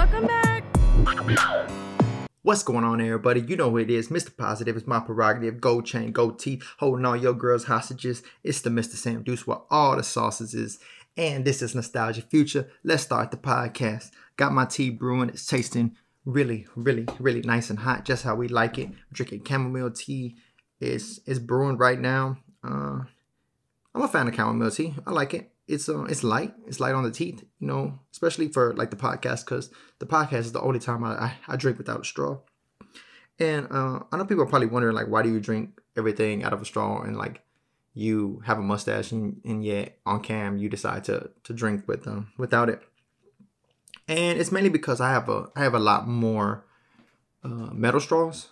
Welcome back. What's going on, everybody? You know who it is. Mr. Positive is my prerogative. Gold chain, gold teeth, holding all your girls hostages. It's the Mr. Sam Deuce where all the sauces is. And this is Nostalgia Future. Let's start the podcast. Got my tea brewing. It's tasting really, really, really nice and hot, just how we like it. Drinking chamomile tea. It's it's brewing right now. Uh, I'm a fan of chamomile tea. I like it. It's uh, it's light. It's light on the teeth. You know, especially for like the podcast, because the podcast is the only time I, I, I drink without a straw. And uh, I know people are probably wondering like, why do you drink everything out of a straw and like you have a mustache and, and yet on cam you decide to to drink with um without it. And it's mainly because I have a I have a lot more uh, metal straws.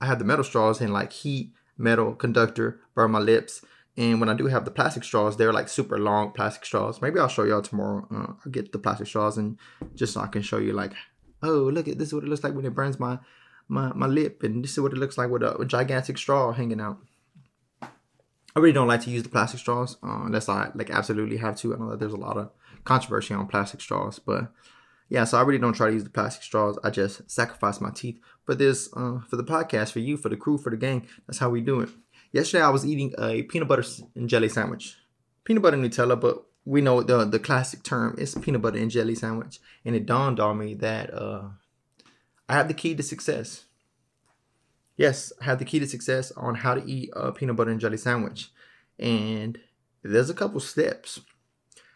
I have the metal straws and like heat, metal, conductor, burn my lips. And when I do have the plastic straws, they're like super long plastic straws. Maybe I'll show y'all tomorrow. Uh, I'll get the plastic straws and just so I can show you like, oh look at this is what it looks like when it burns my my my lip, and this is what it looks like with a, a gigantic straw hanging out. I really don't like to use the plastic straws uh, unless I like absolutely have to. I know that there's a lot of controversy on plastic straws, but yeah, so I really don't try to use the plastic straws. I just sacrifice my teeth for this, uh, for the podcast, for you, for the crew, for the gang. That's how we do it. Yesterday, I was eating a peanut butter and jelly sandwich, peanut butter and Nutella, but we know the the classic term is peanut butter and jelly sandwich. And it dawned on me that uh, I have the key to success. Yes, I have the key to success on how to eat a peanut butter and jelly sandwich. And there's a couple steps.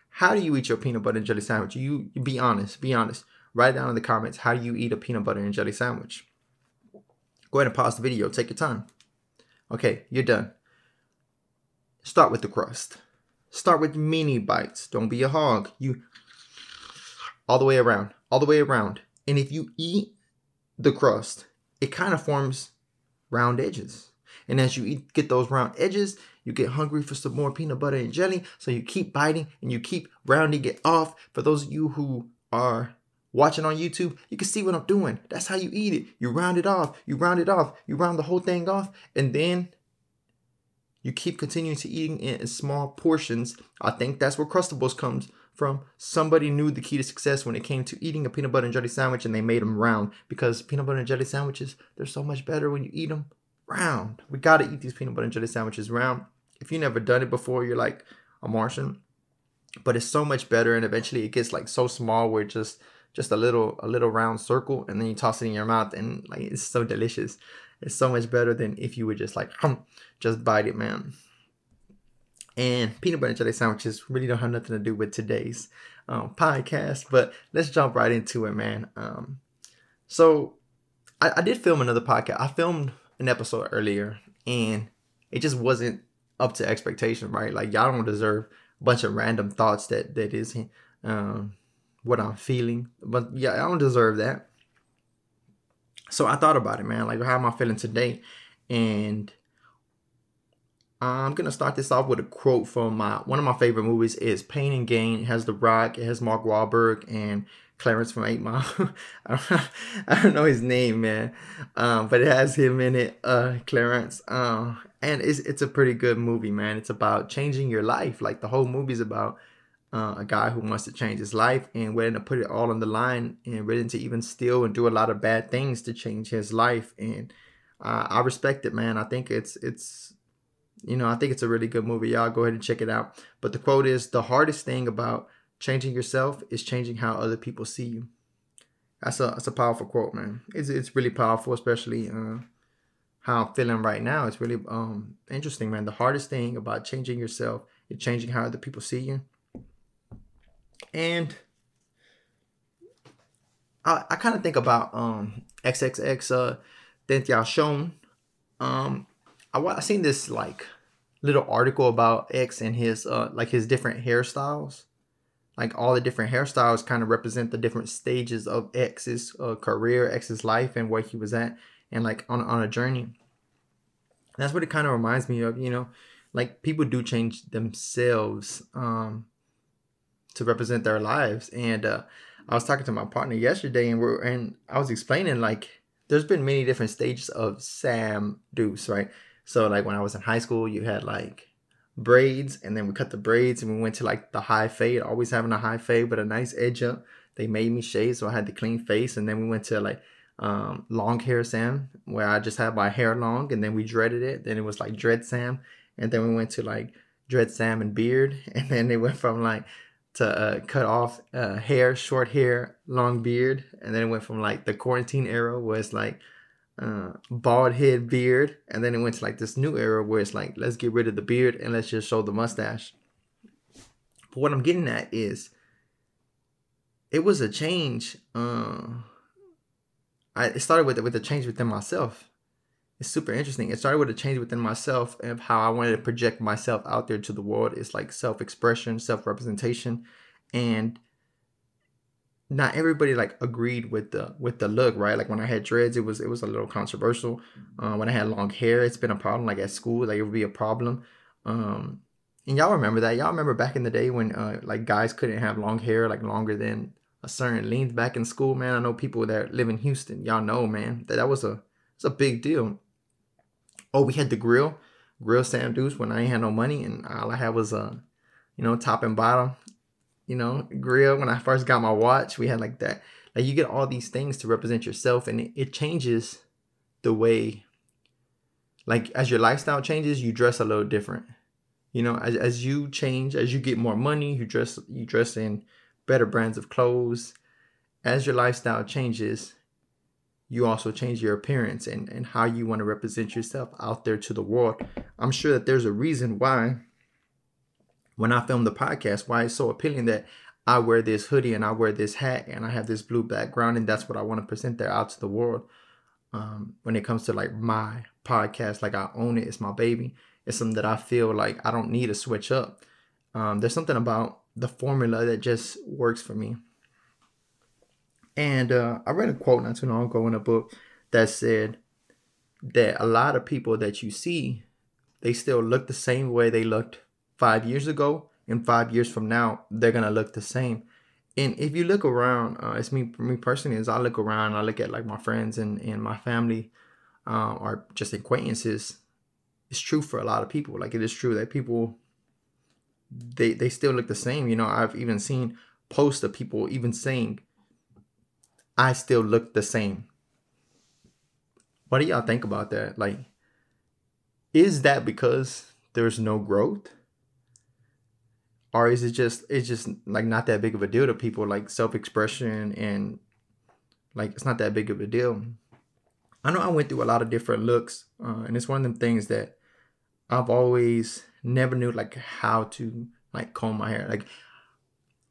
How do you eat your peanut butter and jelly sandwich? You, you be honest, be honest. Write down in the comments how do you eat a peanut butter and jelly sandwich. Go ahead and pause the video. Take your time. Okay, you're done. Start with the crust. Start with mini bites. Don't be a hog. You all the way around, all the way around. And if you eat the crust, it kind of forms round edges. And as you eat, get those round edges, you get hungry for some more peanut butter and jelly. So you keep biting and you keep rounding it off. For those of you who are watching on YouTube, you can see what I'm doing. That's how you eat it. You round it off, you round it off, you round the whole thing off, and then you keep continuing to eating it in small portions. I think that's where Crustables comes from. Somebody knew the key to success when it came to eating a peanut butter and jelly sandwich and they made them round because peanut butter and jelly sandwiches, they're so much better when you eat them round. We got to eat these peanut butter and jelly sandwiches round. If you never done it before, you're like a Martian. But it's so much better and eventually it gets like so small where just just a little a little round circle and then you toss it in your mouth and like it's so delicious. It's so much better than if you would just like just bite it, man. And peanut butter jelly sandwiches really don't have nothing to do with today's um, podcast, but let's jump right into it, man. Um, so I, I did film another podcast. I filmed an episode earlier and it just wasn't up to expectation, right? Like y'all don't deserve a bunch of random thoughts that that is um, what I'm feeling, but yeah, I don't deserve that. So I thought about it, man. Like, how am I feeling today? And I'm gonna start this off with a quote from my one of my favorite movies is Pain and Gain. It has The Rock, it has Mark Wahlberg and Clarence from Eight Mile. I, don't, I don't know his name, man, um, but it has him in it, uh, Clarence. Uh, and it's it's a pretty good movie, man. It's about changing your life. Like the whole movie's about uh, a guy who wants to change his life and willing to put it all on the line and willing to even steal and do a lot of bad things to change his life. And uh, I respect it, man. I think it's it's you know I think it's a really good movie. Y'all go ahead and check it out. But the quote is the hardest thing about changing yourself is changing how other people see you. That's a that's a powerful quote, man. It's it's really powerful, especially uh, how I'm feeling right now. It's really um interesting, man. The hardest thing about changing yourself is changing how other people see you. And I, I kind of think about um XXX uh Tentacion. Um I I seen this like little article about X and his uh like his different hairstyles like all the different hairstyles kind of represent the different stages of X's uh, career, X's life, and where he was at, and like on on a journey. And that's what it kind of reminds me of, you know, like people do change themselves um, to represent their lives. And uh, I was talking to my partner yesterday, and we're and I was explaining like there's been many different stages of Sam Deuce, right? So like when I was in high school, you had like braids and then we cut the braids and we went to like the high fade always having a high fade but a nice edge up they made me shave, so I had the clean face, and then we went to like um, long hair Sam, where I just had my hair long, and then we dreaded it. Then it was like dread Sam, and then we went to like dread Sam and beard, and then it went from like to uh, cut off uh, hair, short hair, long beard, and then it went from like the quarantine era where it's like uh, bald head beard, and then it went to like this new era where it's like let's get rid of the beard and let's just show the mustache. But what I'm getting at is, it was a change. Uh, I it started with with a change within myself. It's super interesting. It started with a change within myself of how I wanted to project myself out there to the world. It's like self expression, self representation, and not everybody like agreed with the with the look, right? Like when I had dreads, it was it was a little controversial. Uh, when I had long hair, it's been a problem. Like at school, like it would be a problem. Um, and y'all remember that? Y'all remember back in the day when uh, like guys couldn't have long hair like longer than a certain length back in school, man. I know people that live in Houston. Y'all know, man, that that was a it's a big deal. Oh, we had the grill, grill Sam Deuce when I ain't had no money and all I had was a, uh, you know, top and bottom you know, grill. When I first got my watch, we had like that. Like you get all these things to represent yourself, and it, it changes the way. Like as your lifestyle changes, you dress a little different. You know, as, as you change, as you get more money, you dress you dress in better brands of clothes. As your lifestyle changes, you also change your appearance and, and how you want to represent yourself out there to the world. I'm sure that there's a reason why when I film the podcast, why it's so appealing that I wear this hoodie and I wear this hat and I have this blue background and that's what I want to present there out to the world. Um, when it comes to like my podcast, like I own it, it's my baby. It's something that I feel like I don't need to switch up. Um, there's something about the formula that just works for me. And uh, I read a quote not too long ago in a book that said that a lot of people that you see, they still look the same way they looked five years ago and five years from now, they're gonna look the same. And if you look around, uh, it's me me personally. As I look around, I look at like my friends and and my family, uh, or just acquaintances. It's true for a lot of people. Like it is true that people they they still look the same. You know, I've even seen posts of people even saying, "I still look the same." What do y'all think about that? Like, is that because there's no growth? or is it just it's just like not that big of a deal to people like self-expression and like it's not that big of a deal i know i went through a lot of different looks uh, and it's one of them things that i've always never knew like how to like comb my hair like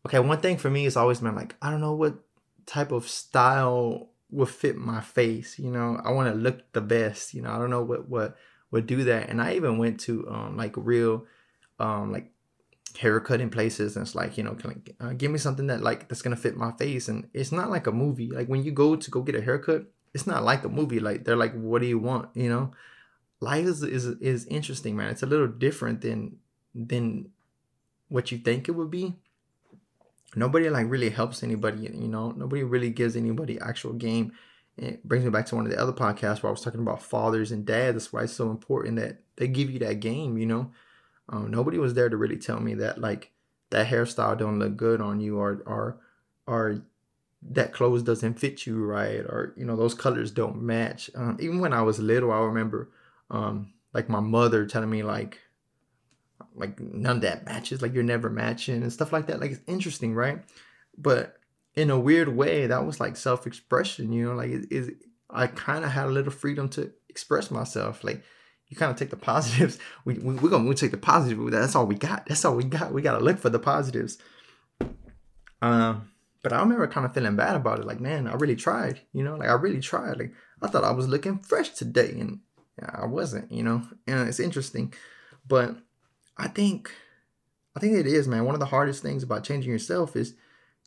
okay one thing for me is always been like i don't know what type of style would fit my face you know? I want to look the best you know? I don't know what what would do that. And i even went to um like real um like haircutting places and it's like you know can uh, give me something that like that's gonna fit my face. And it's not like a movie. Like when you go to go get a haircut it's not like a movie. Like they're like what do you want? You know? Life is is, is interesting man. It's a little different than than what you think it would be nobody like really helps anybody you know? Nobody really gives anybody actual game. It brings me back to one of the other podcasts where i was talking about fathers and dads. That's why it's so important that they give you that game you know? Um, nobody was there to really tell me that like that hairstyle don't look good on you or or or that clothes doesn't fit you right or you know those colors don't match. Um, even when I was little, I remember um, like my mother telling me like like none that matches like you're never matching and stuff like that like it's interesting right but in a weird way that was like self-expression you know like it, it i kind of had a little freedom to express myself like you kind of take the positives. We, we we're gonna we take the positive. That's all we got. That's all we got. We gotta look for the positives. Um, but I remember kind of feeling bad about it. Like, man, I really tried. You know, like I really tried. Like I thought I was looking fresh today, and I wasn't. You know, and it's interesting. But I think, I think it is, man. One of the hardest things about changing yourself is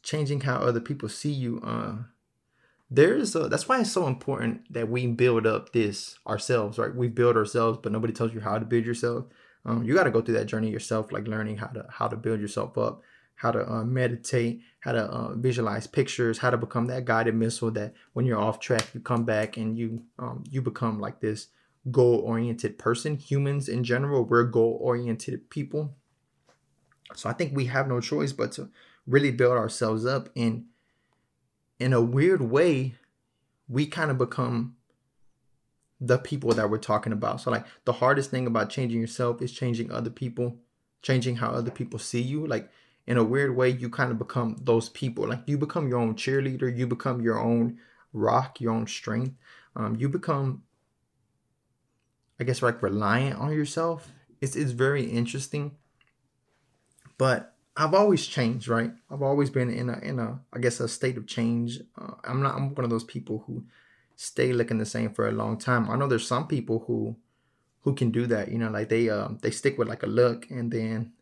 changing how other people see you. Uh, there's a, that's why it's so important that we build up this ourselves right we build ourselves but nobody tells you how to build yourself um, you got to go through that journey yourself like learning how to how to build yourself up how to uh, meditate how to uh, visualize pictures how to become that guided missile that when you're off track you come back and you um, you become like this goal oriented person humans in general we're goal oriented people so i think we have no choice but to really build ourselves up and in a weird way, we kind of become the people that we're talking about. So like the hardest thing about changing yourself is changing other people, changing how other people see you. Like in a weird way, you kind of become those people. Like you become your own cheerleader, you become your own rock, your own strength. Um, you become, I guess, like reliant on yourself. It's it's very interesting. But I've always changed, right? I've always been in a in a I guess a state of change. Uh, I'm not. I'm one of those people who stay looking the same for a long time. I know there's some people who who can do that. You know, like they um they stick with like a look and then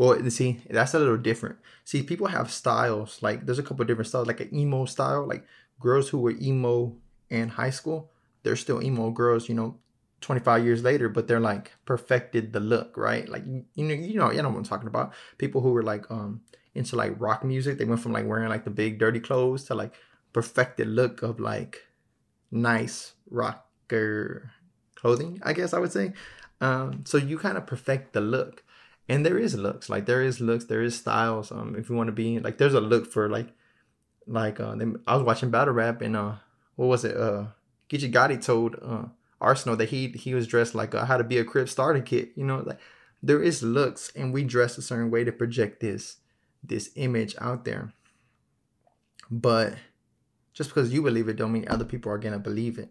well, see, that's a little different. See, people have styles. Like, there's a couple different styles, like an emo style. Like, girls who were emo in high school, they're still emo girls. You know, 25 years later, but they're like perfected the look, right? Like, you know, you know, you know what I'm talking about. People who were like um into like rock music, they went from like wearing like the big dirty clothes to like perfected look of like nice rocker clothing, I guess I would say. Um, so you kind of perfect the look and there is looks like there is looks there is styles um if you want to be like there's a look for like like uh they, i was watching battle rap and uh what was it uh Geechi Gotti told uh Arsonal that he he was dressed like uh, how to be a crib starter kit you know like there is looks and we dress a certain way to project this this image out there but just because you believe it don't mean other people are gonna believe it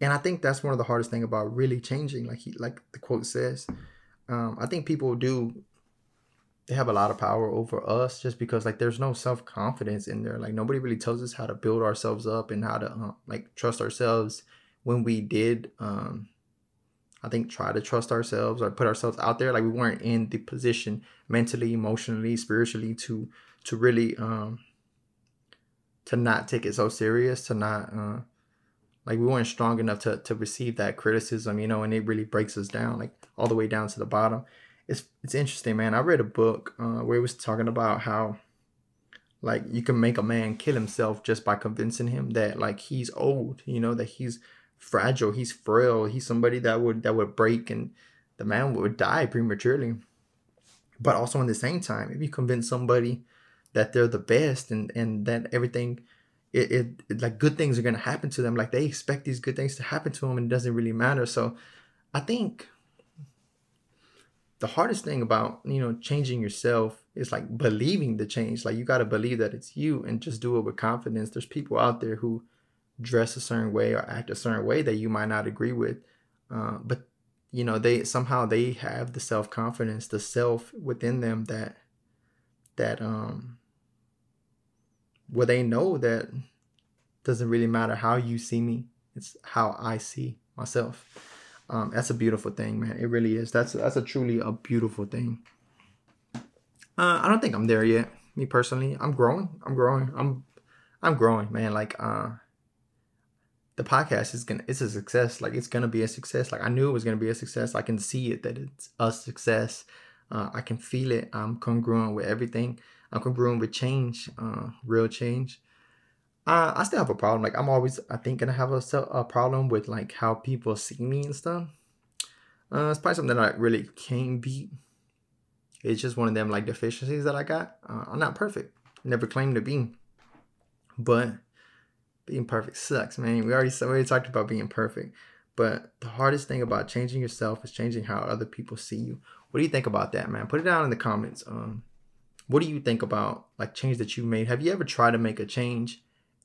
and i think that's one of the hardest thing about really changing like he like the quote says um, I think people do they have a lot of power over us just because like there's no self confidence in there. Like nobody really tells us how to build ourselves up and how to uh, like trust ourselves. When we did, um, I think try to trust ourselves or put ourselves out there, like we weren't in the position mentally, emotionally, spiritually to to really um to not take it so serious, to not uh like we weren't strong enough to to receive that criticism, you know, and it really breaks us down, like all the way down to the bottom. It's it's interesting, man. I read a book uh, where it was talking about how like you can make a man kill himself just by convincing him that like he's old, you know, that he's fragile, he's frail, he's somebody that would that would break and the man would die prematurely. But also in the same time, if you convince somebody that they're the best and and that everything it, it, it, like good things are gonna happen to them. Like they expect these good things to happen to them, and it doesn't really matter. So, I think the hardest thing about you know changing yourself is like believing the change. Like you got to believe that it's you, and just do it with confidence. There's people out there who dress a certain way or act a certain way that you might not agree with, uh, but you know they somehow they have the self confidence, the self within them that that um well they know that doesn't really matter how you see me it's how i see myself. Um, that's a beautiful thing man. It really is. That's that's a truly a beautiful thing. Uh, i don't think i'm there yet me personally. I'm growing. I'm growing. I'm i'm growing man. Like uh the podcast is gonna it's a success like it's gonna be a success like i knew it was gonna be a success i can see it that it's a success uh, i can feel it i'm congruent with everything I'm congruent with change, uh, real change. Uh, I still have a problem. Like I'm always, I think, gonna have a, a problem with like how people see me and stuff. Uh, it's probably something that I really can't beat. It's just one of them like deficiencies that I got. Uh, I'm not perfect. Never claimed to be, but being perfect sucks, man. We already we already talked about being perfect, but the hardest thing about changing yourself is changing how other people see you. What do you think about that, man? Put it down in the comments. Um, what do you think about like change that you made? Have you ever tried to make a change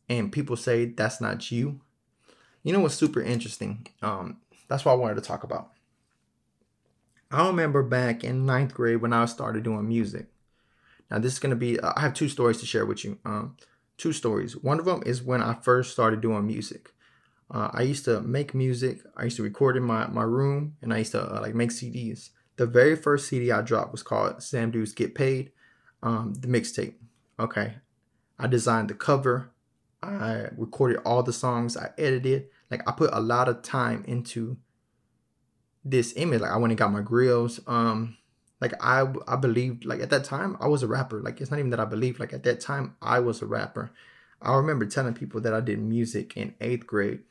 and people say that's not you? You know what's super interesting? Um, that's what I wanted to talk about. I remember back in ninth grade when I started doing music. Now this is gonna be I have two stories to share with you. Um, two stories. One of them is when I first started doing music. Uh, I used to make music. I used to record in my, my room, and I used to uh, like make CDs. The very first CD I dropped was called Sam Deuce Get Paid um, the mixtape. Okay. I designed the cover. I recorded all the songs. I edited. Like I put a lot of time into this image. Like I went and got my grills. Um, like I I believed like at that time I was a rapper. Like it's not even that I believed. Like at that time I was a rapper. I remember telling people that I did music in eighth grade,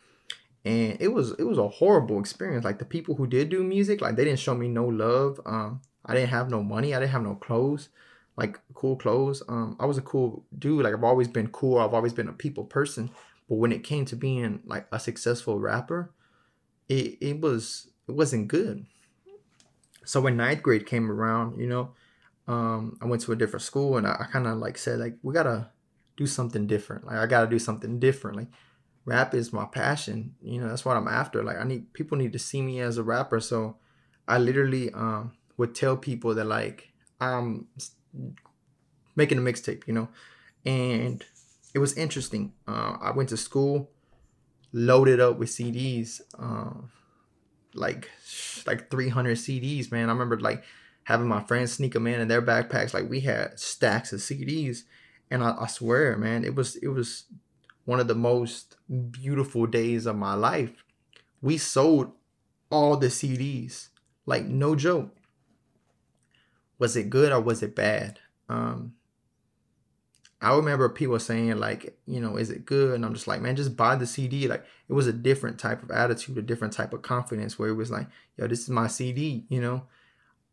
and it was it was a horrible experience. Like the people who did do music, like they didn't show me no love. Um, I didn't have no money. I didn't have no clothes. like cool clothes. Um, I was a cool dude. Like I've always been cool. I've always been a people person. But when it came to being like a successful rapper, it it was it wasn't good. So when ninth grade came around, you know, um, I went to a different school and I, I kind of like said like we gotta do something different. Like I gotta do something different. Like rap is my passion. You know, that's what I'm after. Like I need people need to see me as a rapper. So I literally um would tell people that like I'm making a mixtape, you know, and it was interesting. Uh, I went to school, loaded up with CDs, uh, like like 300 CDs, man. I remember like having my friends sneak them in in their backpacks. Like we had stacks of CDs, and I, I swear, man, it was it was one of the most beautiful days of my life. We sold all the CDs, like no joke. Was it good or was it bad? Um, I remember people saying like, you know, is it good? And I'm just like, man, just buy the CD. Like it was a different type of attitude, a different type of confidence where it was like, yo, this is my CD, you know.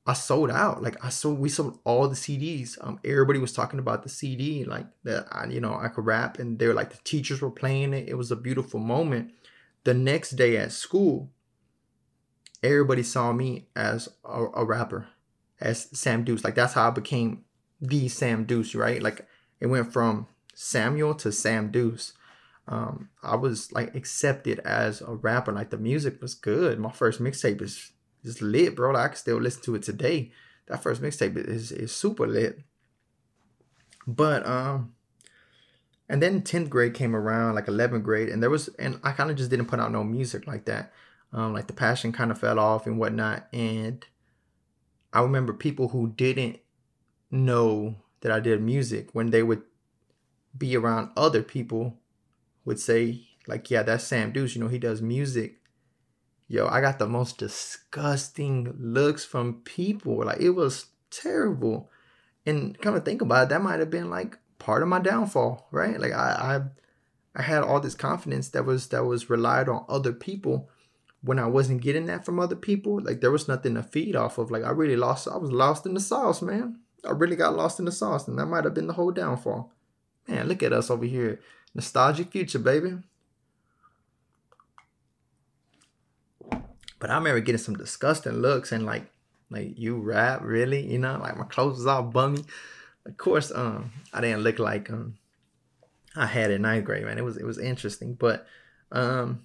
I sold out. Like I sold, we sold all the CDs. Um, everybody was talking about the CD, like that. I, you know, I could rap, and they were like the teachers were playing it. It was a beautiful moment. The next day at school, everybody saw me as a, a rapper, as Sam Deuce. Like that's how I became the Sam Deuce, right? Like it went from Samuel to Sam Deuce. Um, I was like accepted as a rapper. Like the music was good. My first mixtape is is lit, bro. Like, I can still listen to it today. That first mixtape is is super lit. But um, and then tenth grade came around, like eleventh grade, and there was, and I kind of just didn't put out no music like that. Um, like the passion kind of fell off and whatnot. And I remember people who didn't know that I did music when they would be around other people would say like yeah that's Sam Deuce you know he does music yo, I got the most disgusting looks from people. Like it was terrible. And kind of think about it, that might have been like part of my downfall, right? Like I, I I had all this confidence that was that was relied on other people when I wasn't getting that from other people. Like there was nothing to feed off of. Like I really lost I was lost in the sauce, man. I really got lost in the sauce, and that might have been the whole downfall. Man, look at us over here. Nostalgic future, baby. But I remember getting some disgusting looks and like, like you rap really, you know, like my clothes was all bummy. Of course, um, I didn't look like um, I had in ninth grade, man. It was it was interesting, but um,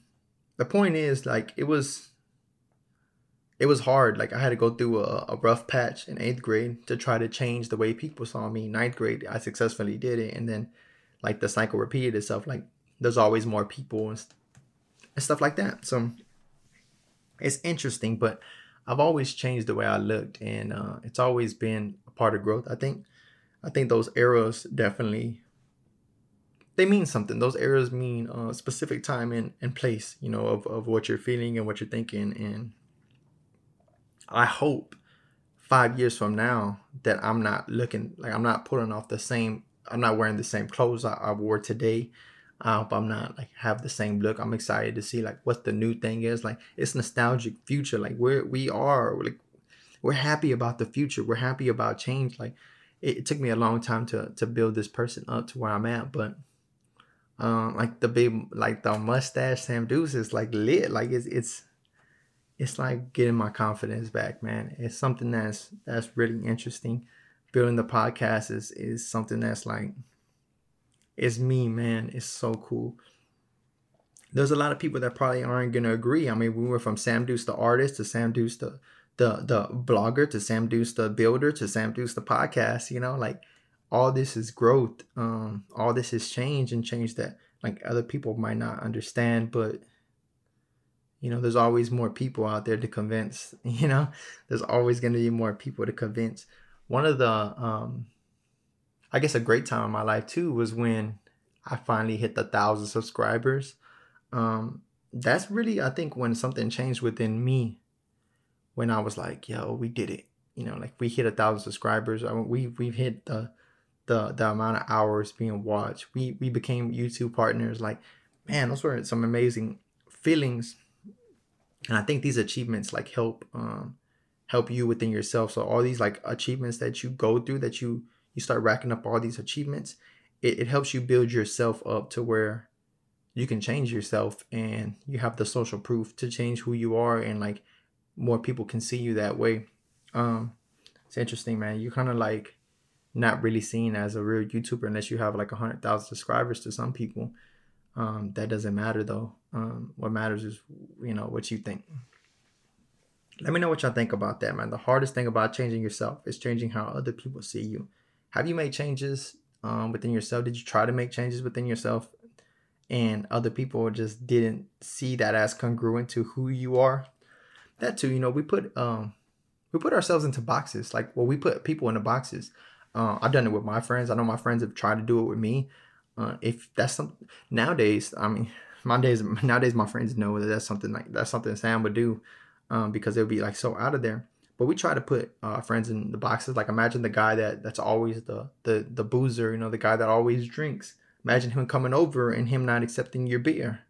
the point is like it was it was hard. Like I had to go through a, a, rough patch in eighth grade to try to change the way people saw me. Ninth grade, I successfully did it, and then like the cycle repeated itself. Like there's always more people and, and stuff like that. So it's interesting, but I've always changed the way I looked, and uh, it's always been a part of growth. I think, I think those eras definitely they mean something. Those eras mean a specific time and, and place, you know, of, of what you're feeling and what you're thinking. And I hope five years from now that I'm not looking like I'm not putting off the same, I'm not wearing the same clothes I, I wore today. I hope I'm not like have the same look. I'm excited to see like what the new thing is. Like it's nostalgic future. Like we're we are like we're happy about the future. We're happy about change. Like it, it took me a long time to to build this person up to where I'm at, but um like the big like the mustache Sam Deuce is like lit. Like it's it's it's like getting my confidence back, man. It's something that's that's really interesting. Building the podcast is is something that's like it's me, man. It's so cool. There's a lot of people that probably aren't gonna agree. I mean, we went from Sam Deuce the artist to Sam Deuce the the the blogger to Sam Deuce the builder to Sam Deuce the podcast. You know, like all this is growth. Um, all this is change and change that like other people might not understand, but you know, there's always more people out there to convince. You know, there's always gonna be more people to convince. One of the um I guess a great time in my life too was when I finally hit the thousand subscribers. Um, that's really I think when something changed within me. When I was like, "Yo, we did it!" You know, like we hit a thousand subscribers. I mean, we we've hit the the the amount of hours being watched. We we became YouTube partners. Like, man, those were some amazing feelings. And I think these achievements like help um help you within yourself. So all these like achievements that you go through that you you start racking up all these achievements, it, it helps you build yourself up to where you can change yourself and you have the social proof to change who you are and like more people can see you that way. Um, it's interesting, man. you're kind of like not really seen as a real YouTuber unless you have like a hundred thousand subscribers to some people. Um, that doesn't matter though. Um, what matters is you know what you think. Let me know what y'all think about that, man. The hardest thing about changing yourself is changing how other people see you. Have you made changes um, within yourself? Did you try to make changes within yourself, and other people just didn't see that as congruent to who you are? That too, you know, we put um, we put ourselves into boxes. Like, well, we put people into boxes. Uh, I've done it with my friends. I know my friends have tried to do it with me. Uh, if that's something nowadays, I mean, my days nowadays, my friends know that that's something like that's something Sam would do, um, because they would be like so out of there. But we try to put uh, friends in the boxes. Like imagine the guy that that's always the the the boozer, you know, the guy that always drinks. Imagine him coming over and him not accepting your beer.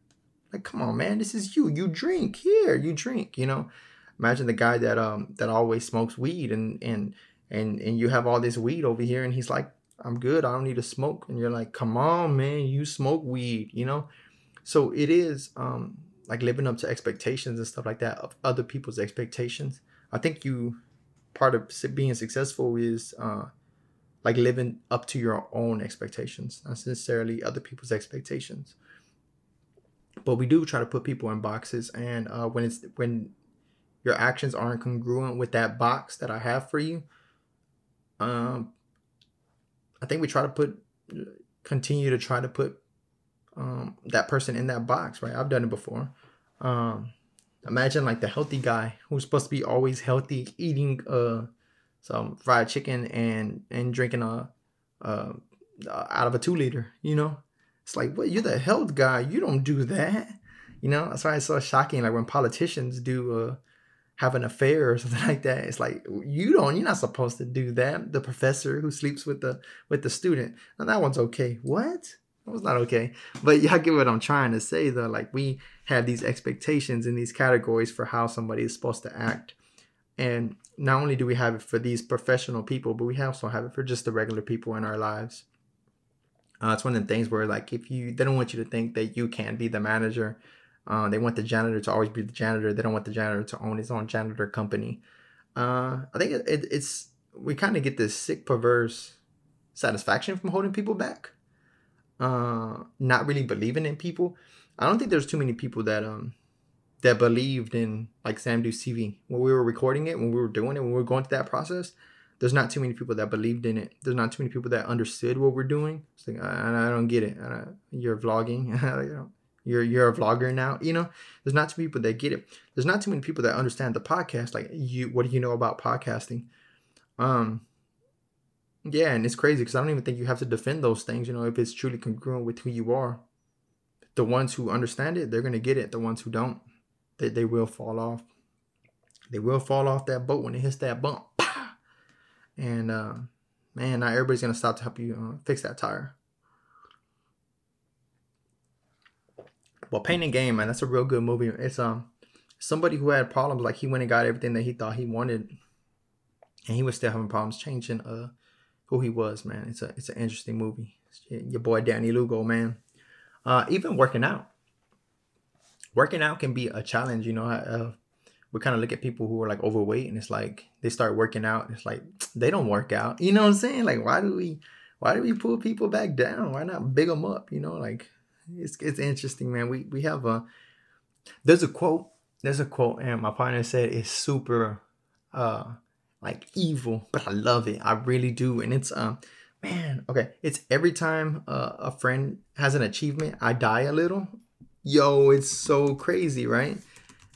Like, come on, man, this is you. You drink here. You drink. You know. Imagine the guy that um that always smokes weed and and and and you have all this weed over here and he's like i'm good i don't need to smoke. And you're like come on man you smoke weed you know? So it is um like living up to expectations and stuff like that of other people's expectations. I think you part of being successful is uh like living up to your own expectations not necessarily other people's expectations. But we do try to put people in boxes and uh when it's when your actions aren't congruent with that box that i have for you um, I think we try to put, continue to try to put um, that person in that box, right? I've done it before. Um, imagine like the healthy guy who's supposed to be always healthy, eating uh some fried chicken and and drinking a out of a two liter. You know, it's like, what? You're the health guy. You don't do that. You know, that's why it's so shocking. Like when politicians do uh have an affair or something like that. It's like you don't, you're not supposed to do that. The professor who sleeps with the with the student, and that one's okay. What? That was not okay. But y'all get what I'm trying to say though. Like we have these expectations in these categories for how somebody is supposed to act. And not only do we have it for these professional people, but we also have it for just the regular people in our lives. Uh, it's one of the things where like if you they don't want you to think that you can be the manager uh, they want the janitor to always be the janitor. They don't want the janitor to own his own janitor company. Uh, I think it, it, it's we kind of get this sick, perverse satisfaction from holding people back. Uh, not really believing in people. I don't think there's too many people that um that believed in like Sam Deuce TV when we were recording it, when we were doing it, when we were going through that process. There's not too many people that believed in it. There's not too many people that understood what we're doing. It's like I, I don't get it. I, you're vlogging. you're you're a vlogger now. You know, there's not too many people that get it. There's not too many people that understand the podcast. Like you, what do you know about podcasting? Um, yeah, and it's crazy because I don't even think you have to defend those things. You know, if it's truly congruent with who you are, the ones who understand it, they're gonna get it. The ones who don't, they they will fall off. They will fall off that boat when it hits that bump. And uh, man, not everybody's gonna stop to help you uh, fix that tire. Well, Pain and Gain, man, that's a real good movie. It's um somebody who had problems, like he went and got everything that he thought he wanted, and he was still having problems changing uh who he was, man. It's a it's an interesting movie. Your boy Danny Lugo, man. Uh, even working out. Working out can be a challenge, you know. Uh, we kind of look at people who are like overweight, and it's like they start working out. It's like they don't work out. You know what I'm saying? Like, why do we, why do we pull people back down? Why not big them up? You know, like it's it's interesting, man. We we have a there's a quote. There's a quote, and my partner said it's super uh like evil, but I love it. I really do, and it's um man okay. It's every time uh, a friend has an achievement, I die a little. Yo, it's so crazy, right?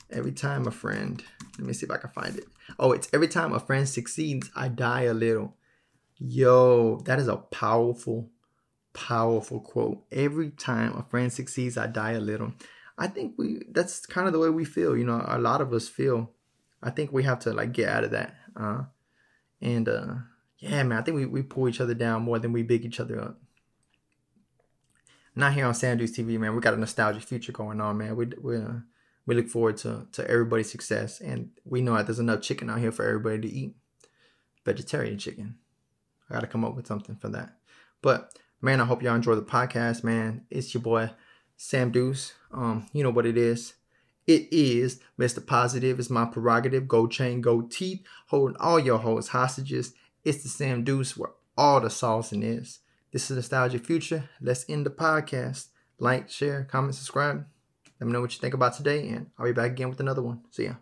Every time a friend, let me see if I can find it. Oh, it's every time a friend succeeds, I die a little. Yo, that is a powerful powerful quote. Every time a friend succeeds, I die a little. I think we that's kind of the way we feel. You know, a lot of us feel. I think we have to like get out of that. Uh, and uh, yeah, man, I think we, we pull each other down more than we big each other up. Not here on Sam TV, man. We got a nostalgic future going on, man. We we uh, we look forward to to everybody's success, and we know that there's enough chicken out here for everybody to eat. Vegetarian chicken. I got to come up with something for that. But man, I hope y'all enjoy the podcast, man. It's your boy Sam Deuce. Um, you know what it is. It is Mr. Positive. It's my prerogative. Gold chain, gold teeth, holding all your hoes hostages. It's the Sam Deuce where all the saucing is. This is Nostalgia Future. Let's end the podcast. Like, share, comment, subscribe. Let me know what you think about today, and I'll be back again with another one. See ya.